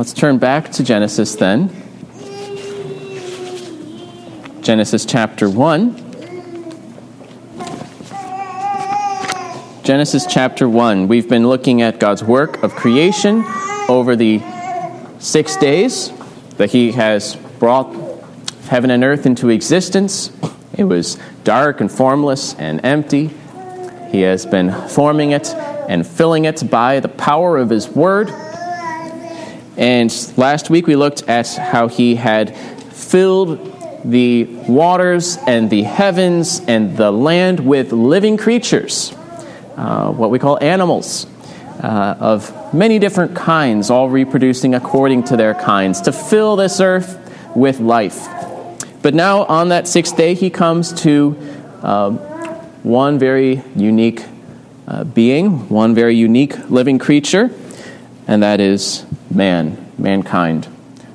let's turn back to Genesis then. Genesis chapter 1. Genesis chapter 1. We've been looking at God's work of creation over the six days that He has brought heaven and earth into existence. It was dark and formless and empty. He has been forming it and filling it by the power of His Word. And last week we looked at how He had filled the waters and the heavens and the land with living creatures, uh, what we call animals, uh, of many different kinds, all reproducing according to their kinds, to fill this earth with life. But now, on that sixth day, he comes to uh, one very unique uh, being, one very unique living creature, and that is man, mankind.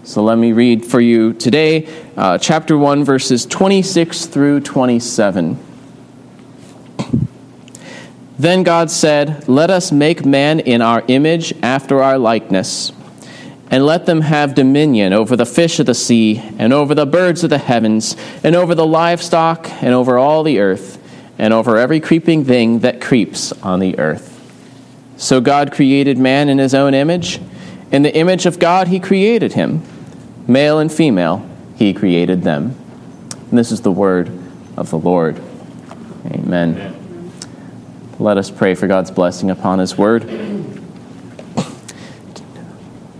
So let me read for you today, uh, chapter 1, verses 26 through 27. Then God said, Let us make man in our image after our likeness and let them have dominion over the fish of the sea, and over the birds of the heavens, and over the livestock, and over all the earth, and over every creeping thing that creeps on the earth. So God created man in his own image. In the image of God, he created him. Male and female, he created them. And this is the word of the Lord. Amen. Amen. Let us pray for God's blessing upon his word.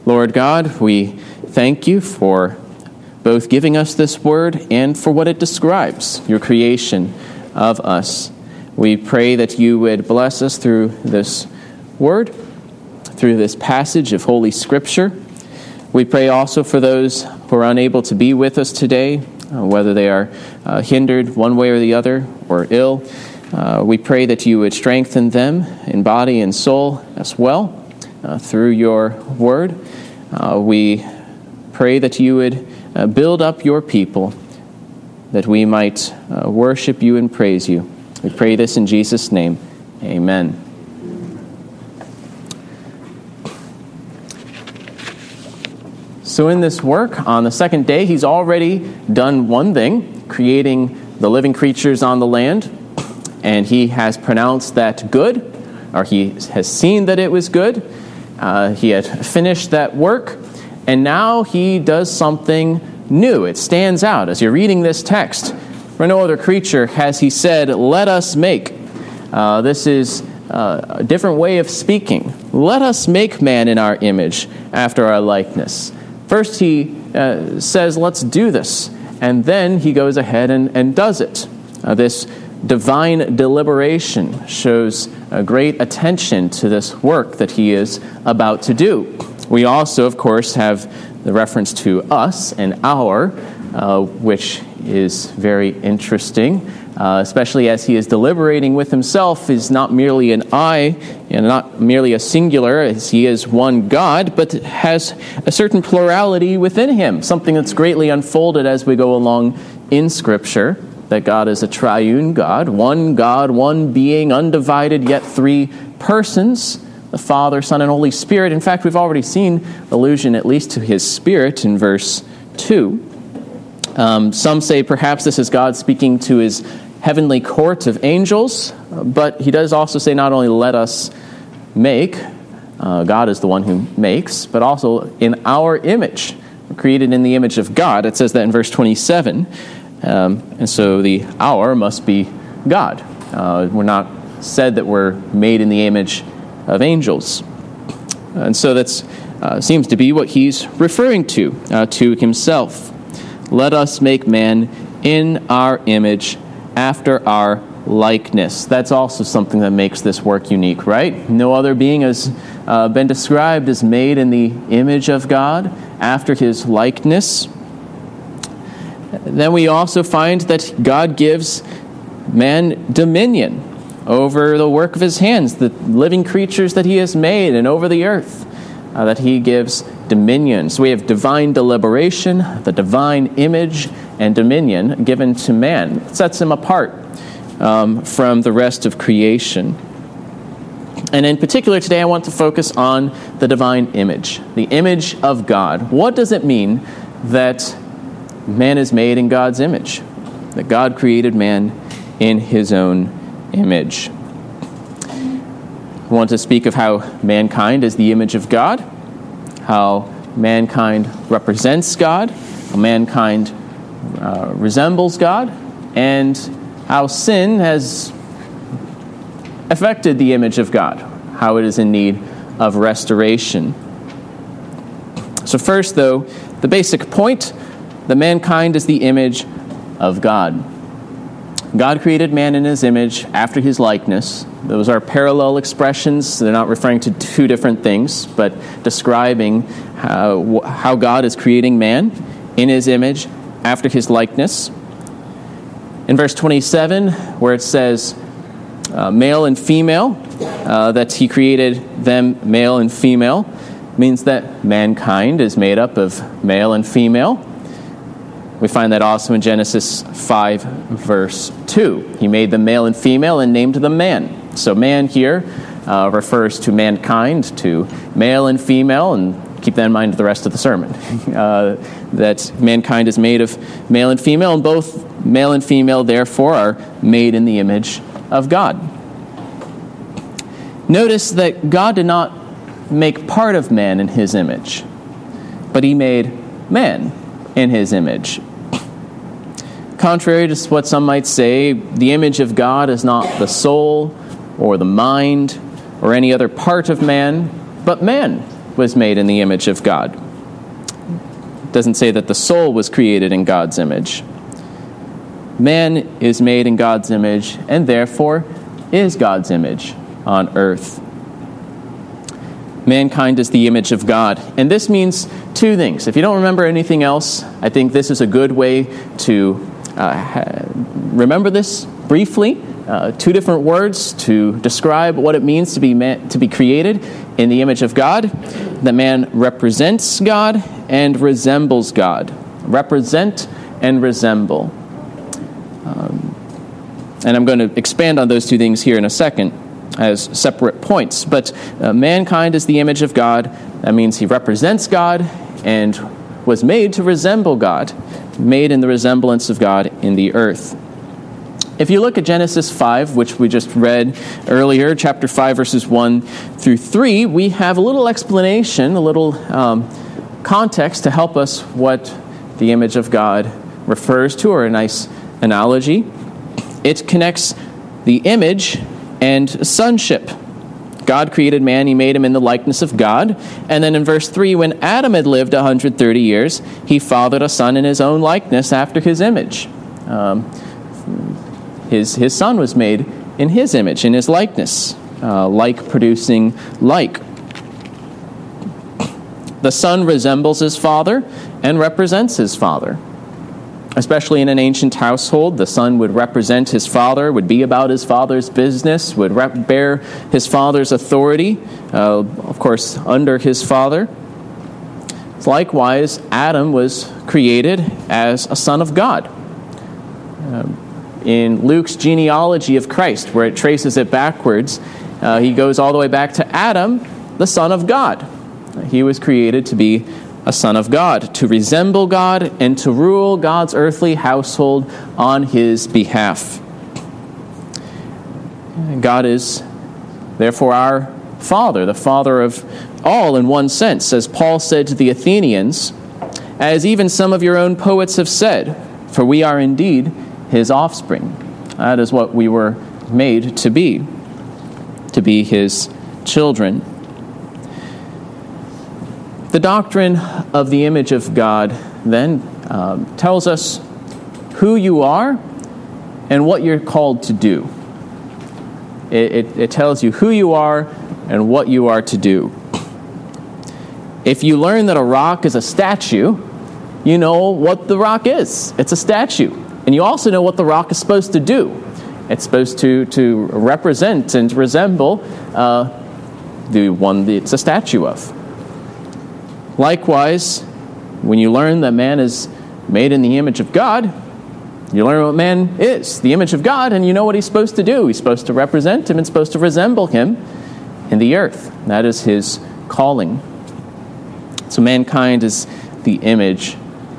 Lord God, we thank you for both giving us this word and for what it describes, your creation of us. We pray that you would bless us through this word, through this passage of Holy Scripture. We pray also for those who are unable to be with us today, uh, whether they are uh, hindered one way or the other or ill. Uh, we pray that you would strengthen them in body and soul as well uh, through your word. Uh, we pray that you would uh, build up your people, that we might worship you and praise you. We pray this in Jesus' name. Amen. So, in this work, on the second day, he's already done one thing, creating the living creatures on the land, and he has pronounced that good, or he has seen that it was good. Uh, he had finished that work, and now he does something new. It stands out as you're reading this text. For no other creature has he said, Let us make. Uh, this is uh, a different way of speaking. Let us make man in our image, after our likeness. First, he uh, says, Let's do this. And then he goes ahead and, and does it. Uh, this divine deliberation shows a great attention to this work that he is about to do. We also, of course, have the reference to us and our, uh, which is very interesting, uh, especially as he is deliberating with himself, is not merely an I and not merely a singular, as he is one God, but has a certain plurality within him, something that's greatly unfolded as we go along in Scripture that God is a triune God, one God, one being, undivided, yet three persons the Father, Son, and Holy Spirit. In fact, we've already seen allusion at least to his Spirit in verse 2. Um, some say perhaps this is God speaking to his heavenly court of angels, but he does also say not only let us make, uh, God is the one who makes, but also in our image. We're created in the image of God. It says that in verse 27. Um, and so the our must be God. Uh, we're not said that we're made in the image of angels. And so that uh, seems to be what he's referring to, uh, to himself. Let us make man in our image, after our likeness. That's also something that makes this work unique, right? No other being has uh, been described as made in the image of God, after his likeness. Then we also find that God gives man dominion over the work of his hands, the living creatures that he has made, and over the earth, uh, that he gives dominion. So we have divine deliberation, the divine image, and dominion given to man. It sets him apart um, from the rest of creation. And in particular, today I want to focus on the divine image, the image of God. What does it mean that man is made in God's image? That God created man in his own image. I want to speak of how mankind is the image of God, how mankind represents God, how mankind uh, resembles God, and how sin has affected the image of God, how it is in need of restoration. So, first, though, the basic point that mankind is the image of God. God created man in his image after his likeness. Those are parallel expressions. They're not referring to two different things, but describing how, how God is creating man in his image after his likeness. In verse 27, where it says, uh, male and female, uh, that he created them male and female, means that mankind is made up of male and female. We find that also in Genesis 5, verse 2. He made them male and female and named them man. So, man here uh, refers to mankind, to male and female, and keep that in mind the rest of the sermon. Uh, that mankind is made of male and female, and both male and female, therefore, are made in the image of God. Notice that God did not make part of man in his image, but he made man in his image. Contrary to what some might say, the image of God is not the soul or the mind or any other part of man, but man was made in the image of God. It doesn't say that the soul was created in God's image. Man is made in God's image and therefore is God's image on earth. Mankind is the image of God. And this means two things. If you don't remember anything else, I think this is a good way to uh, remember this briefly. Uh, two different words to describe what it means to be, man, to be created in the image of God. That man represents God and resembles God. Represent and resemble. Um, and I'm going to expand on those two things here in a second as separate points. But uh, mankind is the image of God. That means he represents God and was made to resemble God, made in the resemblance of God in the earth. If you look at Genesis 5, which we just read earlier, chapter 5, verses 1 through 3, we have a little explanation, a little um, context to help us what the image of God refers to, or a nice analogy. It connects the image and sonship. God created man, he made him in the likeness of God. And then in verse 3, when Adam had lived 130 years, he fathered a son in his own likeness after his image. Um, his, his son was made in his image, in his likeness, uh, like producing like. The son resembles his father and represents his father especially in an ancient household, the son would represent his father, would be about his father's business, would rep- bear his father's authority, uh, of course, under his father. Likewise, Adam was created as a son of God. Um, in Luke's genealogy of Christ, where it traces it backwards, uh, he goes all the way back to Adam, the son of God. He was created to be a son of God, to resemble God, and to rule God's earthly household on his behalf. God is therefore our Father, the Father of all in one sense, as Paul said to the Athenians, as even some of your own poets have said, for we are indeed his offspring. That is what we were made to be, to be his children. The doctrine of the image of God then um, tells us who you are and what you're called to do. It, it, it tells you who you are and what you are to do. If you learn that a rock is a statue, you know what the rock is. It's a statue. And you also know what the rock is supposed to do. It's supposed to, to represent and resemble uh, the one that it's a statue of. Likewise, when you learn that man is made in the image of God, you learn what man is, the image of God, and you know what he's supposed to do. He's supposed to represent him and supposed to resemble him. in the earth. That is his calling. So mankind is the image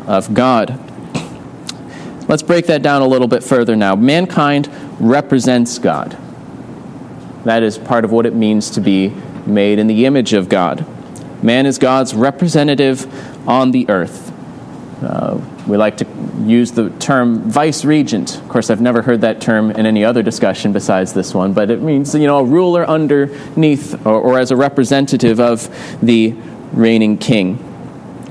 of God. Let's break that down a little bit further now. Mankind represents God. That is part of what it means to be made in the image of God. Man is God's representative on the earth. Uh, we like to use the term vice regent. Of course, I've never heard that term in any other discussion besides this one, but it means, you know, a ruler underneath or, or as a representative of the reigning king.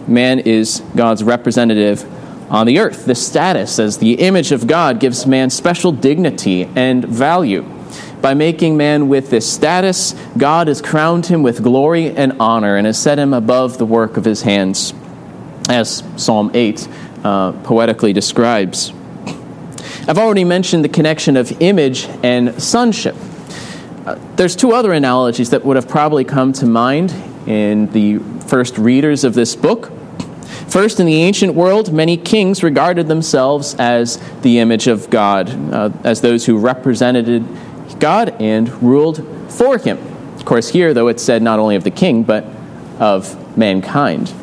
Man is God's representative on the earth. This status as the image of God gives man special dignity and value. By making man with this status, God has crowned him with glory and honor and has set him above the work of his hands, as Psalm 8 uh, poetically describes. I've already mentioned the connection of image and sonship. Uh, there's two other analogies that would have probably come to mind in the first readers of this book. First, in the ancient world, many kings regarded themselves as the image of God, uh, as those who represented God and ruled for him. Of course, here, though, it's said not only of the king, but of mankind.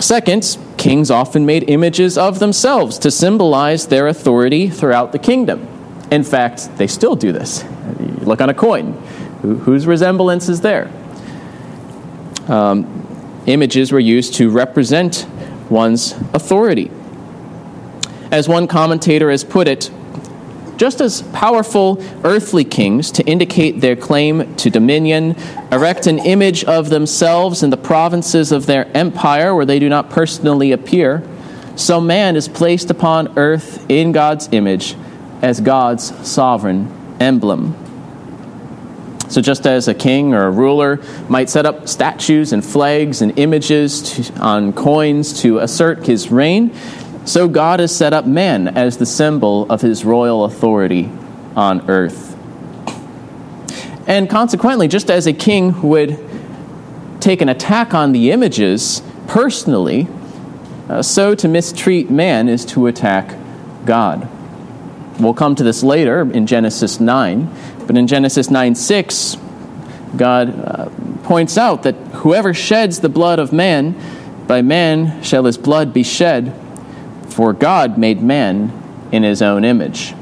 Second, kings often made images of themselves to symbolize their authority throughout the kingdom. In fact, they still do this. You look on a coin, whose resemblance is there? Um, images were used to represent one's authority. As one commentator has put it, just as powerful earthly kings, to indicate their claim to dominion, erect an image of themselves in the provinces of their empire where they do not personally appear, so man is placed upon earth in God's image as God's sovereign emblem. So, just as a king or a ruler might set up statues and flags and images to, on coins to assert his reign, so God has set up man as the symbol of his royal authority on earth. And consequently, just as a king would take an attack on the images personally, uh, so to mistreat man is to attack God. We'll come to this later in Genesis 9, but in Genesis 9 6, God uh, points out that whoever sheds the blood of man, by man shall his blood be shed, for God made man in his own image.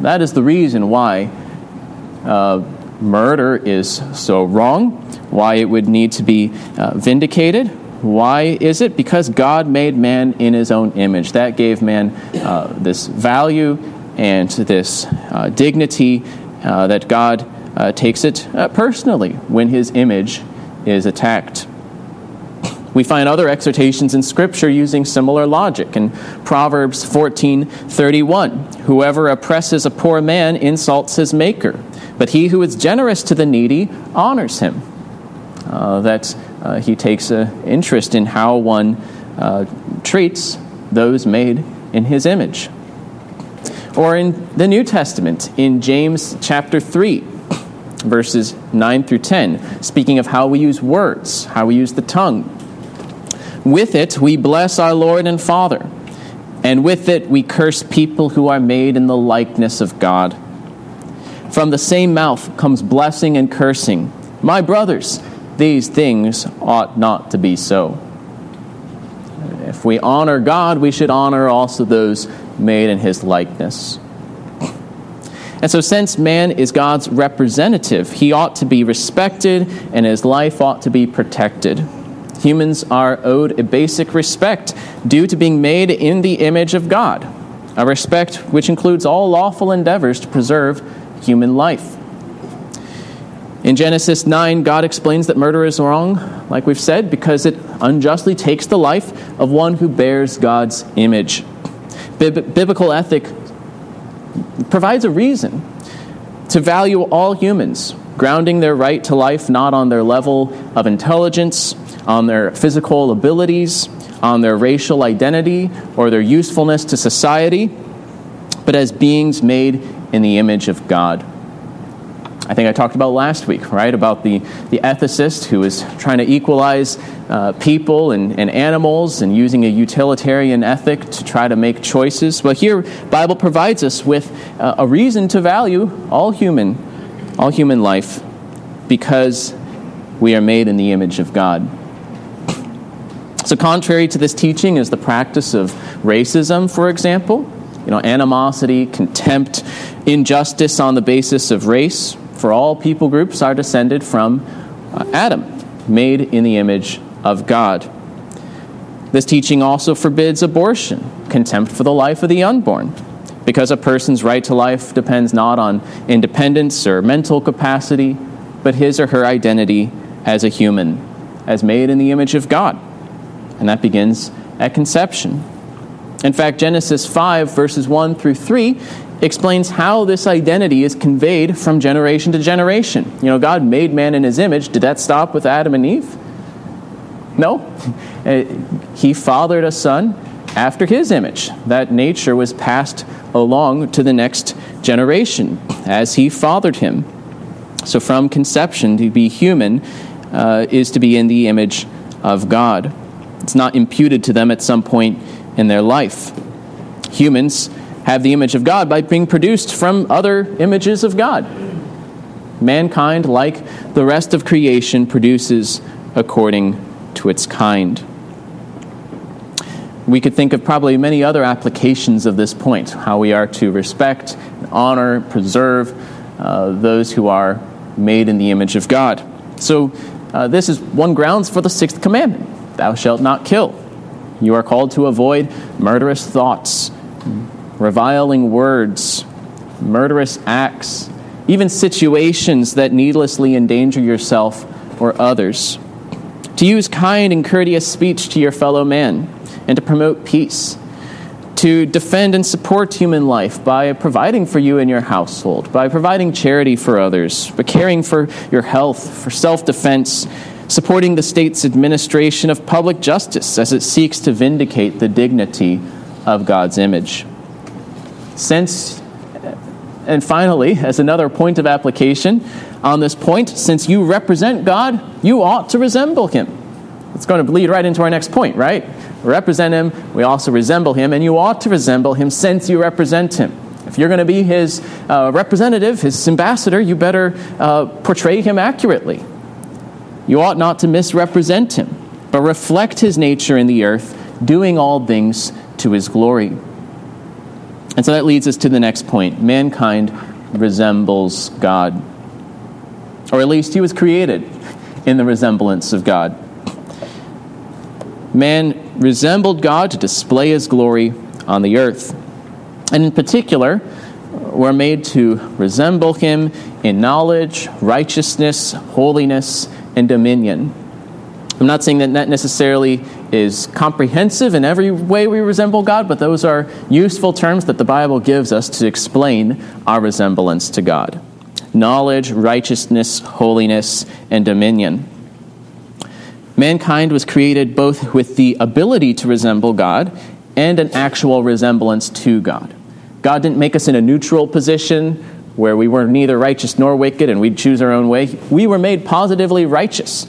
That is the reason why uh, murder is so wrong, why it would need to be uh, vindicated. Why is it? Because God made man in his own image. That gave man uh, this value and this uh, dignity uh, that God uh, takes it uh, personally when his image is attacked. We find other exhortations in Scripture using similar logic. In Proverbs 14:31, whoever oppresses a poor man insults his maker, but he who is generous to the needy honors him. Uh, that uh, he takes an interest in how one uh, treats those made in his image. Or in the New Testament, in James chapter 3, verses 9 through 10, speaking of how we use words, how we use the tongue. With it, we bless our Lord and Father, and with it, we curse people who are made in the likeness of God. From the same mouth comes blessing and cursing. My brothers, these things ought not to be so. If we honor God, we should honor also those made in his likeness. And so, since man is God's representative, he ought to be respected and his life ought to be protected. Humans are owed a basic respect due to being made in the image of God, a respect which includes all lawful endeavors to preserve human life. In Genesis 9, God explains that murder is wrong, like we've said, because it unjustly takes the life of one who bears God's image biblical ethic provides a reason to value all humans, grounding their right to life not on their level of intelligence, on their physical abilities, on their racial identity, or their usefulness to society, but as beings made in the image of God. I think I talked about last week, right? About the, the ethicist who is trying to equalize uh, people and, and animals and using a utilitarian ethic to try to make choices. Well, here, Bible provides us with uh, a reason to value all human, all human life. because we are made in the image of God. So, contrary to this teaching is the practice of racism, for example. You know, animosity, contempt, injustice on the basis of race. For all people groups are descended from uh, Adam, made in the image of God. This teaching also forbids abortion, contempt for the life of the unborn, because a person's right to life depends not on independence or mental capacity, but his or her identity as a human, as made in the image of God. And that begins at conception. In fact, Genesis 5, verses 1 through 3, explains how this identity is conveyed from generation to generation. You know, God made man in his image. Did that stop with Adam and Eve? No. Uh, he fathered a son after his image. That nature was passed along to the next generation as he fathered him. So, from conception, to be human uh, is to be in the image of God. It's not imputed to them at some point in their life. Humans have the image of God by being produced from other images of God. Mankind, like the rest of creation, produces according to its kind. We could think of probably many other applications of this point how we are to respect, honor, preserve uh, those who are made in the image of God. So, uh, this is one grounds for the sixth commandment Thou shalt not kill. You are called to avoid murderous thoughts, reviling words, murderous acts, even situations that needlessly endanger yourself or others. To use kind and courteous speech to your fellow man, and to promote peace. To defend and support human life by providing for you and your household, by providing charity for others, by caring for your health, for self defense, supporting the state's administration of public justice as it seeks to vindicate the dignity of God's image. Since, and finally, as another point of application on this point, since you represent God, you ought to resemble Him. It's going to lead right into our next point, right? We represent Him, we also resemble Him, and you ought to resemble Him since you represent Him. If you're going to be His uh, representative, His ambassador, you better uh, portray Him accurately. You ought not to misrepresent him, but reflect his nature in the earth, doing all things to his glory. And so that leads us to the next point mankind resembles God. Or at least he was created in the resemblance of God. Man resembled God to display his glory on the earth. And in particular, we're made to resemble him in knowledge, righteousness, holiness, and dominion. I'm not saying that that necessarily is comprehensive in every way we resemble God, but those are useful terms that the Bible gives us to explain our resemblance to God knowledge, righteousness, holiness, and dominion. Mankind was created both with the ability to resemble God and an actual resemblance to God. God didn't make us in a neutral position where we were neither righteous nor wicked and we'd choose our own way. We were made positively righteous,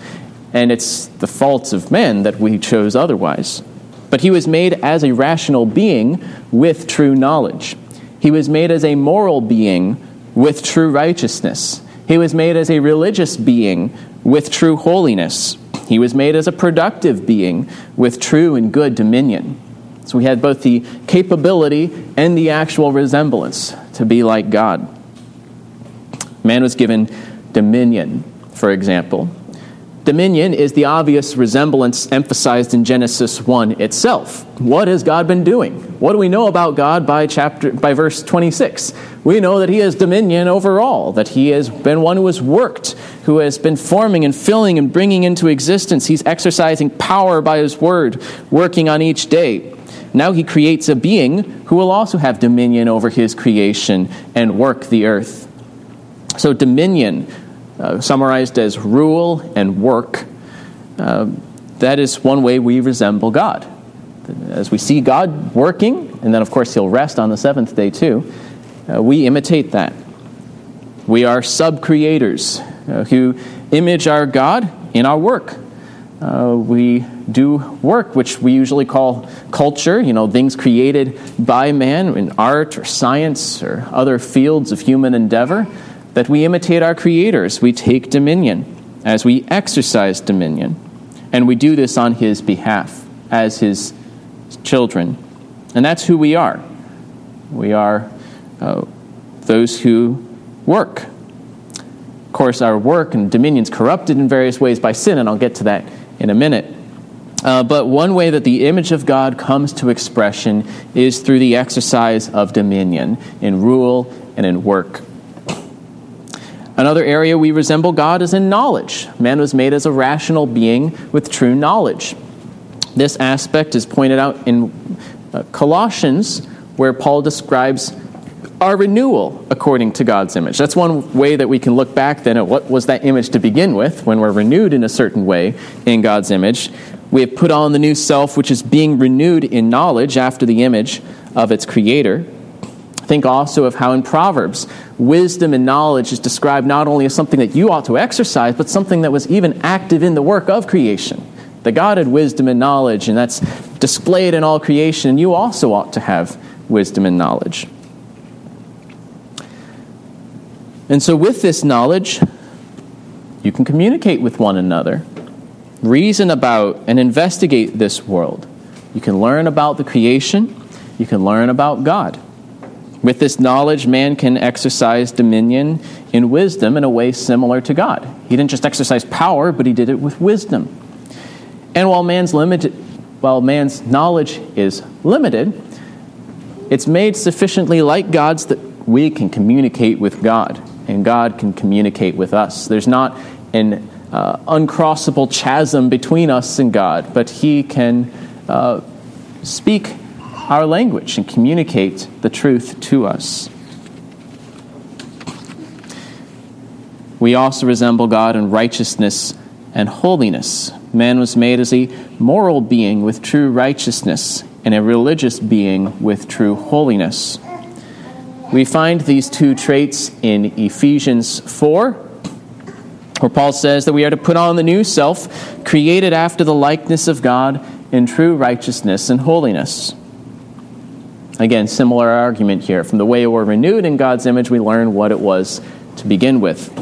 and it's the faults of men that we chose otherwise. But he was made as a rational being with true knowledge. He was made as a moral being with true righteousness. He was made as a religious being with true holiness. He was made as a productive being with true and good dominion. So we had both the capability and the actual resemblance to be like God. Man was given dominion, for example. Dominion is the obvious resemblance emphasized in Genesis 1 itself. What has God been doing? What do we know about God by chapter by verse 26? We know that he has dominion over all, that he has been one who has worked, who has been forming and filling and bringing into existence. He's exercising power by his word, working on each day. Now he creates a being who will also have dominion over his creation and work the earth. So, dominion, uh, summarized as rule and work, uh, that is one way we resemble God. As we see God working, and then of course He'll rest on the seventh day too, uh, we imitate that. We are sub creators uh, who image our God in our work. Uh, we do work, which we usually call culture, you know, things created by man in art or science or other fields of human endeavor that we imitate our creators, we take dominion as we exercise dominion. And we do this on His behalf as His children. And that's who we are. We are uh, those who work. Of course, our work and dominion's corrupted in various ways by sin, and I'll get to that in a minute. Uh, but one way that the image of God comes to expression is through the exercise of dominion in rule and in work. Another area we resemble God is in knowledge. Man was made as a rational being with true knowledge. This aspect is pointed out in uh, Colossians, where Paul describes our renewal according to God's image. That's one way that we can look back then at what was that image to begin with when we're renewed in a certain way in God's image. We have put on the new self, which is being renewed in knowledge after the image of its creator. Think also of how in Proverbs, wisdom and knowledge is described not only as something that you ought to exercise, but something that was even active in the work of creation. That God had wisdom and knowledge, and that's displayed in all creation, and you also ought to have wisdom and knowledge. And so, with this knowledge, you can communicate with one another, reason about and investigate this world. You can learn about the creation, you can learn about God. With this knowledge, man can exercise dominion in wisdom in a way similar to God. He didn't just exercise power, but he did it with wisdom. And while man's limited, while man's knowledge is limited, it's made sufficiently like God's that we can communicate with God and God can communicate with us. There's not an uh, uncrossable chasm between us and God, but He can uh, speak our language and communicate the truth to us. We also resemble God in righteousness and holiness. Man was made as a moral being with true righteousness and a religious being with true holiness. We find these two traits in Ephesians 4, where Paul says that we are to put on the new self, created after the likeness of God in true righteousness and holiness. Again, similar argument here. From the way we're renewed in God's image, we learn what it was to begin with.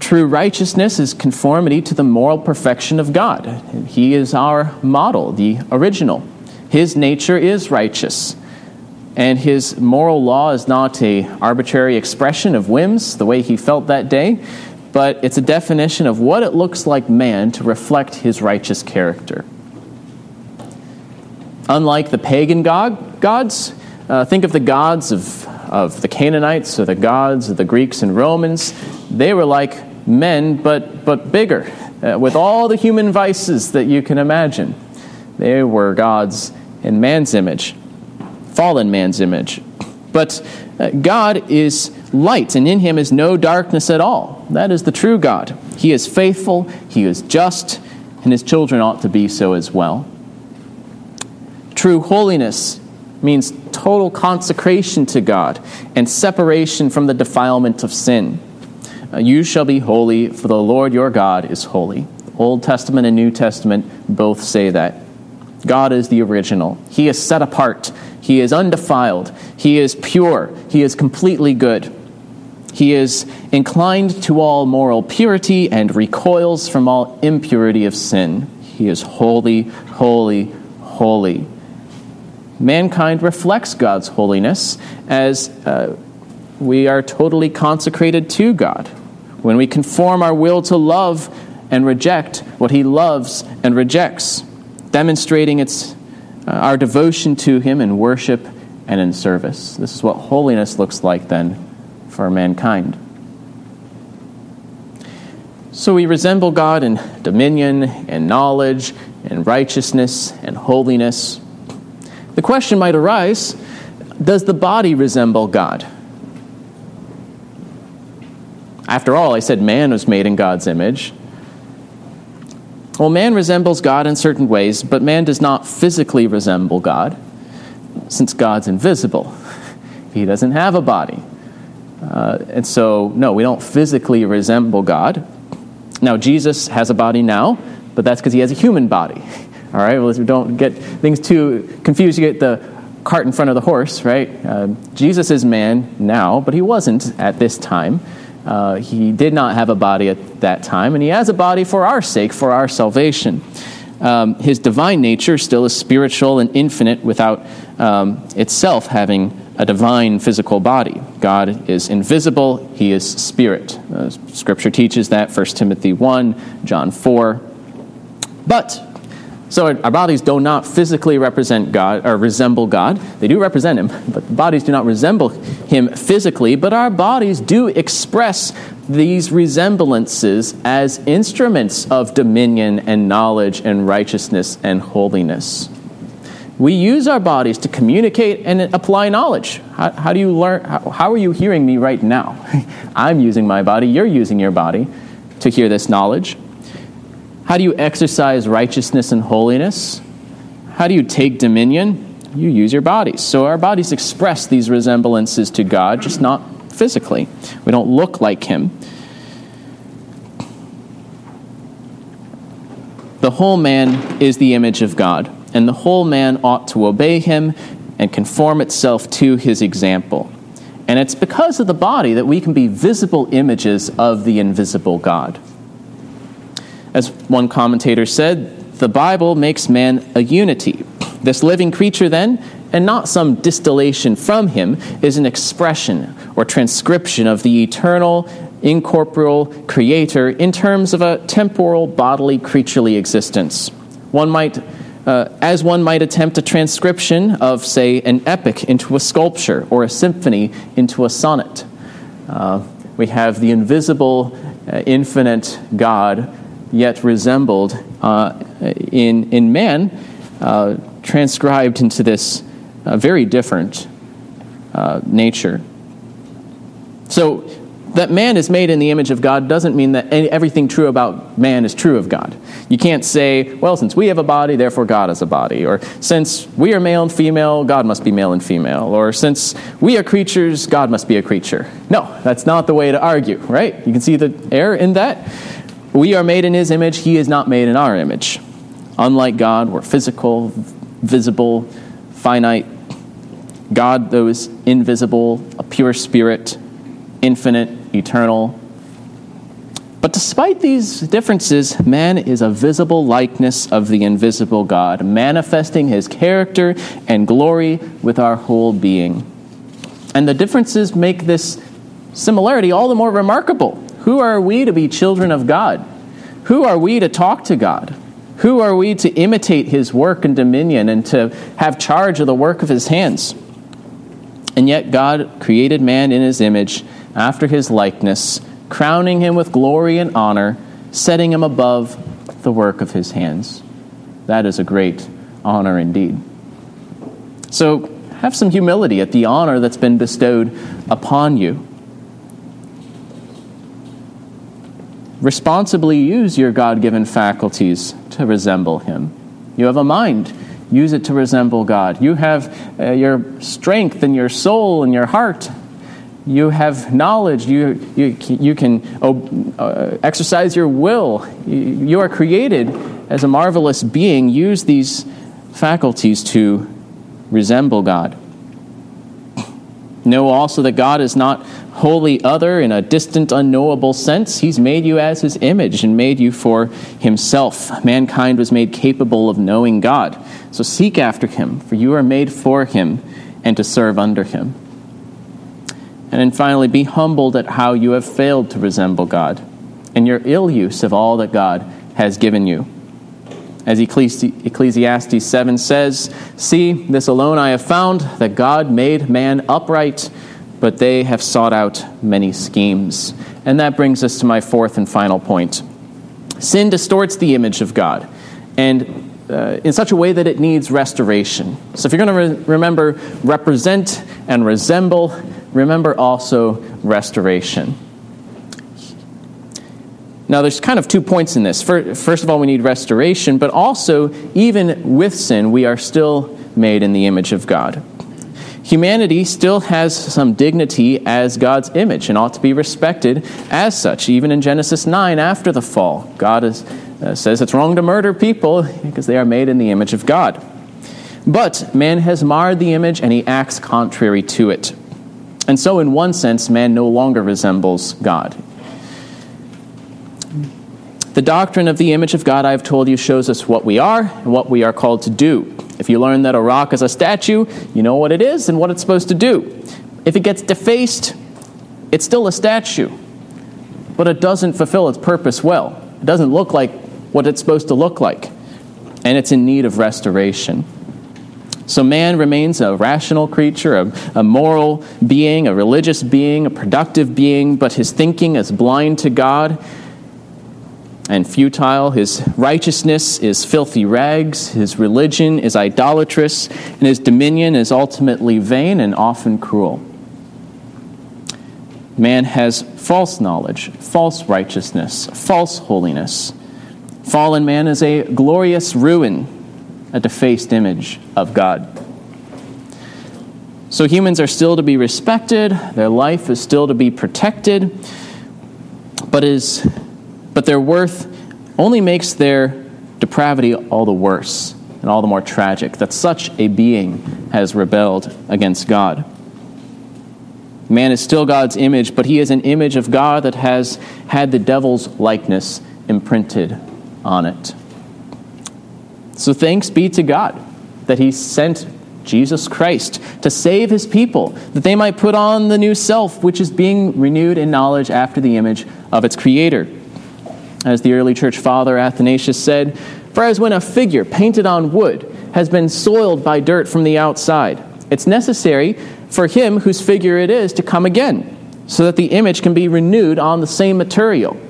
True righteousness is conformity to the moral perfection of God. He is our model, the original. His nature is righteous. And his moral law is not a arbitrary expression of whims, the way he felt that day, but it's a definition of what it looks like man to reflect his righteous character. Unlike the pagan god, gods, uh, think of the gods of, of the Canaanites or the gods of the Greeks and Romans. They were like men, but, but bigger, uh, with all the human vices that you can imagine. They were gods in man's image fallen man's image. But uh, God is light, and in him is no darkness at all. That is the true God. He is faithful, he is just, and his children ought to be so as well. True holiness means total consecration to God and separation from the defilement of sin. Uh, you shall be holy, for the Lord your God is holy. Old Testament and New Testament both say that. God is the original. He is set apart he is undefiled. He is pure. He is completely good. He is inclined to all moral purity and recoils from all impurity of sin. He is holy, holy, holy. Mankind reflects God's holiness as uh, we are totally consecrated to God. When we conform our will to love and reject what He loves and rejects, demonstrating its uh, our devotion to Him in worship and in service. This is what holiness looks like then for mankind. So we resemble God in dominion and knowledge and righteousness and holiness. The question might arise does the body resemble God? After all, I said man was made in God's image. Well, man resembles God in certain ways, but man does not physically resemble God, since God's invisible. He doesn't have a body. Uh, and so, no, we don't physically resemble God. Now, Jesus has a body now, but that's because he has a human body. All right, well, don't get things too confused. You get the cart in front of the horse, right? Uh, Jesus is man now, but he wasn't at this time. Uh, he did not have a body at that time, and he has a body for our sake, for our salvation. Um, his divine nature still is spiritual and infinite without um, itself having a divine physical body. God is invisible, he is spirit. Uh, scripture teaches that, 1 Timothy 1, John 4. But so our bodies do not physically represent God or resemble God. They do represent Him, but the bodies do not resemble Him physically. But our bodies do express these resemblances as instruments of dominion and knowledge and righteousness and holiness. We use our bodies to communicate and apply knowledge. How, how do you learn? How, how are you hearing me right now? I'm using my body, you're using your body to hear this knowledge. How do you exercise righteousness and holiness? How do you take dominion? You use your bodies. So our bodies express these resemblances to God, just not physically. We don't look like Him. The whole man is the image of God, and the whole man ought to obey Him and conform itself to His example. And it's because of the body that we can be visible images of the invisible God. As one commentator said, the Bible makes man a unity. This living creature, then, and not some distillation from him, is an expression or transcription of the eternal, incorporeal Creator in terms of a temporal, bodily, creaturely existence. One might, uh, as one might attempt a transcription of, say, an epic into a sculpture or a symphony into a sonnet. Uh, we have the invisible, uh, infinite God yet resembled uh, in, in man, uh, transcribed into this uh, very different uh, nature. So, that man is made in the image of God doesn't mean that everything true about man is true of God. You can't say, well, since we have a body, therefore God has a body. Or since we are male and female, God must be male and female. Or since we are creatures, God must be a creature. No, that's not the way to argue, right? You can see the error in that. We are made in his image, he is not made in our image. Unlike God, we're physical, visible, finite. God, though, is invisible, a pure spirit, infinite, eternal. But despite these differences, man is a visible likeness of the invisible God, manifesting his character and glory with our whole being. And the differences make this similarity all the more remarkable. Who are we to be children of God? Who are we to talk to God? Who are we to imitate his work and dominion and to have charge of the work of his hands? And yet, God created man in his image, after his likeness, crowning him with glory and honor, setting him above the work of his hands. That is a great honor indeed. So, have some humility at the honor that's been bestowed upon you. Responsibly use your God given faculties to resemble Him. You have a mind, use it to resemble God. You have uh, your strength and your soul and your heart. You have knowledge. You, you, you can uh, exercise your will. You, you are created as a marvelous being. Use these faculties to resemble God. Know also that God is not wholly other in a distant, unknowable sense. He's made you as His image and made you for Himself. Mankind was made capable of knowing God. So seek after Him, for you are made for Him and to serve under Him. And then finally, be humbled at how you have failed to resemble God and your ill use of all that God has given you. As Ecclesiastes 7 says, See, this alone I have found, that God made man upright, but they have sought out many schemes. And that brings us to my fourth and final point. Sin distorts the image of God, and uh, in such a way that it needs restoration. So if you're going to re- remember represent and resemble, remember also restoration. Now, there's kind of two points in this. First of all, we need restoration, but also, even with sin, we are still made in the image of God. Humanity still has some dignity as God's image and ought to be respected as such. Even in Genesis 9, after the fall, God is, uh, says it's wrong to murder people because they are made in the image of God. But man has marred the image and he acts contrary to it. And so, in one sense, man no longer resembles God. The doctrine of the image of God I've told you shows us what we are and what we are called to do. If you learn that a rock is a statue, you know what it is and what it's supposed to do. If it gets defaced, it's still a statue, but it doesn't fulfill its purpose well. It doesn't look like what it's supposed to look like, and it's in need of restoration. So man remains a rational creature, a, a, moral being, a religious being, a productive being, but his thinking is blind to God and futile. His righteousness is filthy rags. His religion is idolatrous, and his dominion is ultimately vain and often cruel. Man has false knowledge, false righteousness, false holiness. Fallen man is a glorious ruin, a defaced image of God. So humans are still to be respected, their life is still to be protected, but is but their worth only makes their depravity all the worse and all the more tragic that such a being has rebelled against God. Man is still God's image, but he is an image of God that has had the devil's likeness imprinted on it. So thanks be to God that he sent Jesus Christ to save his people, that they might put on the new self, which is being renewed in knowledge after the image of its creator. As the early church father Athanasius said, For as when a figure painted on wood has been soiled by dirt from the outside, it's necessary for him whose figure it is to come again, so that the image can be renewed on the same material.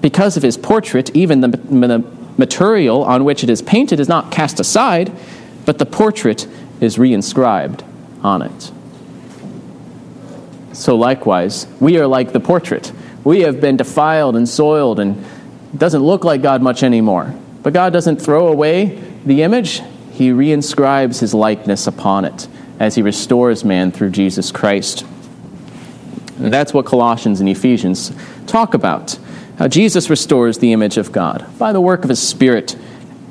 Because of his portrait, even the, the material on which it is painted is not cast aside, but the portrait is reinscribed on it. So, likewise, we are like the portrait. We have been defiled and soiled, and doesn't look like God much anymore. But God doesn't throw away the image, He reinscribes His likeness upon it as He restores man through Jesus Christ. And that's what Colossians and Ephesians talk about. How Jesus restores the image of God by the work of His Spirit,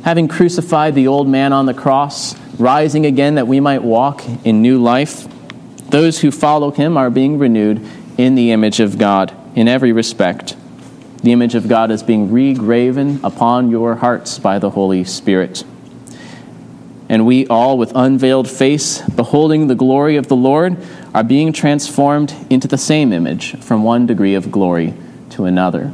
having crucified the old man on the cross, rising again that we might walk in new life. Those who follow Him are being renewed in the image of God in every respect. The image of God is being regraven upon your hearts by the Holy Spirit. And we all, with unveiled face, beholding the glory of the Lord, are being transformed into the same image from one degree of glory to another.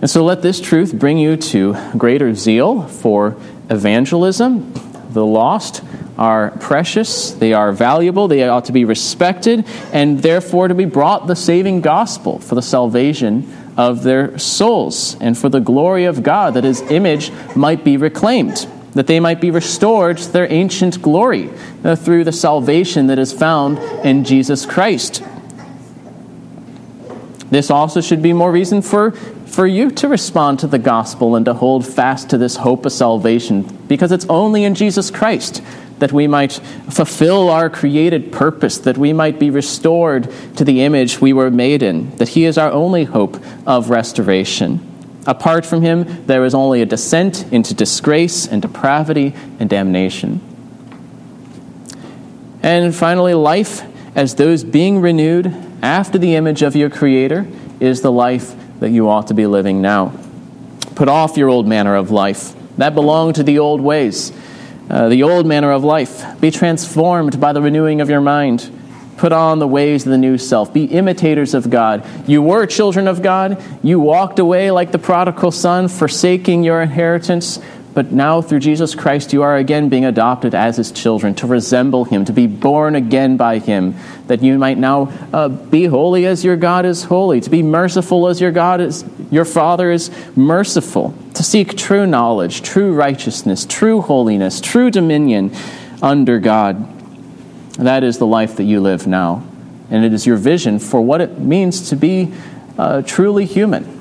And so let this truth bring you to greater zeal for evangelism. The lost are precious, they are valuable, they ought to be respected, and therefore to be brought the saving gospel for the salvation of their souls and for the glory of God, that his image might be reclaimed, that they might be restored to their ancient glory uh, through the salvation that is found in Jesus Christ. This also should be more reason for, for you to respond to the gospel and to hold fast to this hope of salvation, because it's only in Jesus Christ that we might fulfill our created purpose, that we might be restored to the image we were made in, that He is our only hope of restoration. Apart from Him, there is only a descent into disgrace and depravity and damnation. And finally, life as those being renewed after the image of your Creator is the life that you ought to be living now. Put off your old manner of life. That belonged to the old ways, uh, the old manner of life. Be transformed by the renewing of your mind. Put on the ways of the new self. Be imitators of God. You were children of God. You walked away like the prodigal son, forsaking your inheritance. But now, through Jesus Christ, you are again being adopted as his children to resemble him, to be born again by him, that you might now uh, be holy as your God is holy, to be merciful as your God is, your Father is merciful, to seek true knowledge, true righteousness, true holiness, true dominion under God. That is the life that you live now. And it is your vision for what it means to be uh, truly human.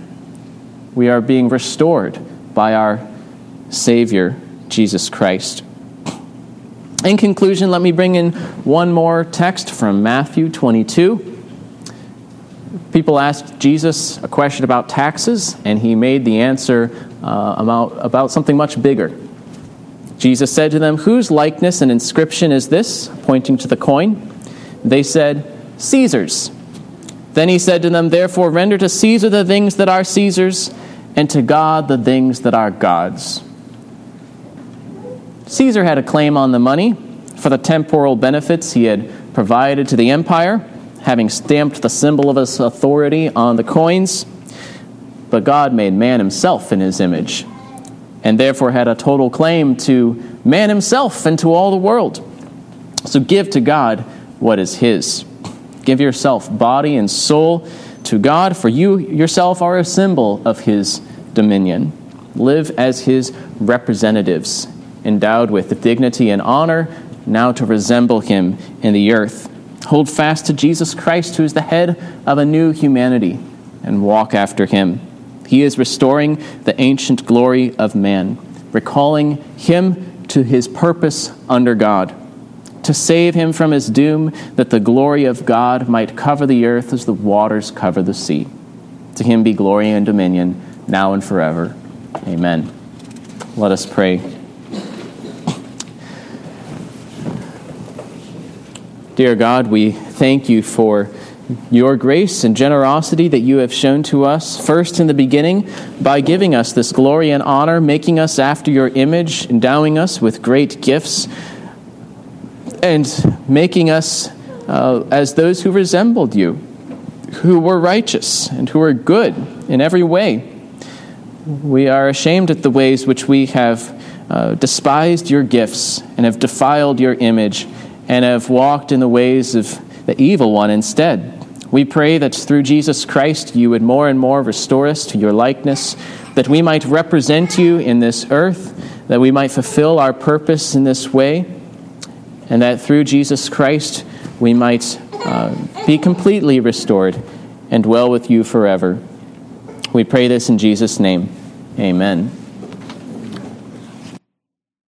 We are being restored by our Savior, Jesus Christ. In conclusion, let me bring in one more text from Matthew 22. People asked Jesus a question about taxes, and he made the answer uh, about, about something much bigger. Jesus said to them, Whose likeness and inscription is this? pointing to the coin. They said, Caesar's. Then he said to them, Therefore render to Caesar the things that are Caesar's, and to God the things that are God's. Caesar had a claim on the money for the temporal benefits he had provided to the empire, having stamped the symbol of his authority on the coins. But God made man himself in his image, and therefore had a total claim to man himself and to all the world. So give to God what is his. Give yourself, body and soul, to God, for you yourself are a symbol of his dominion. Live as his representatives, endowed with dignity and honor, now to resemble him in the earth. Hold fast to Jesus Christ, who is the head of a new humanity, and walk after him. He is restoring the ancient glory of man, recalling him to his purpose under God to save him from his doom, that the glory of God might cover the earth as the waters cover the sea. To him be glory and dominion, now and forever. Amen. Let us pray. Dear God, we thank you for your grace and generosity that you have shown to us, first in the beginning, by giving us this glory and honor, making us after your image, endowing us with great gifts and making us uh, as those who resembled you, who were righteous and who were good in every way. We are ashamed at the ways which we have uh, despised your gifts and have defiled your image and have walked in the ways of the evil one instead. We pray that through Jesus Christ you would more and more restore us to your likeness, that we might represent you in this earth, that we might fulfill our purpose in this way and that through Jesus Christ we might uh, be completely restored and dwell with you forever. We pray this in Jesus' name. Amen.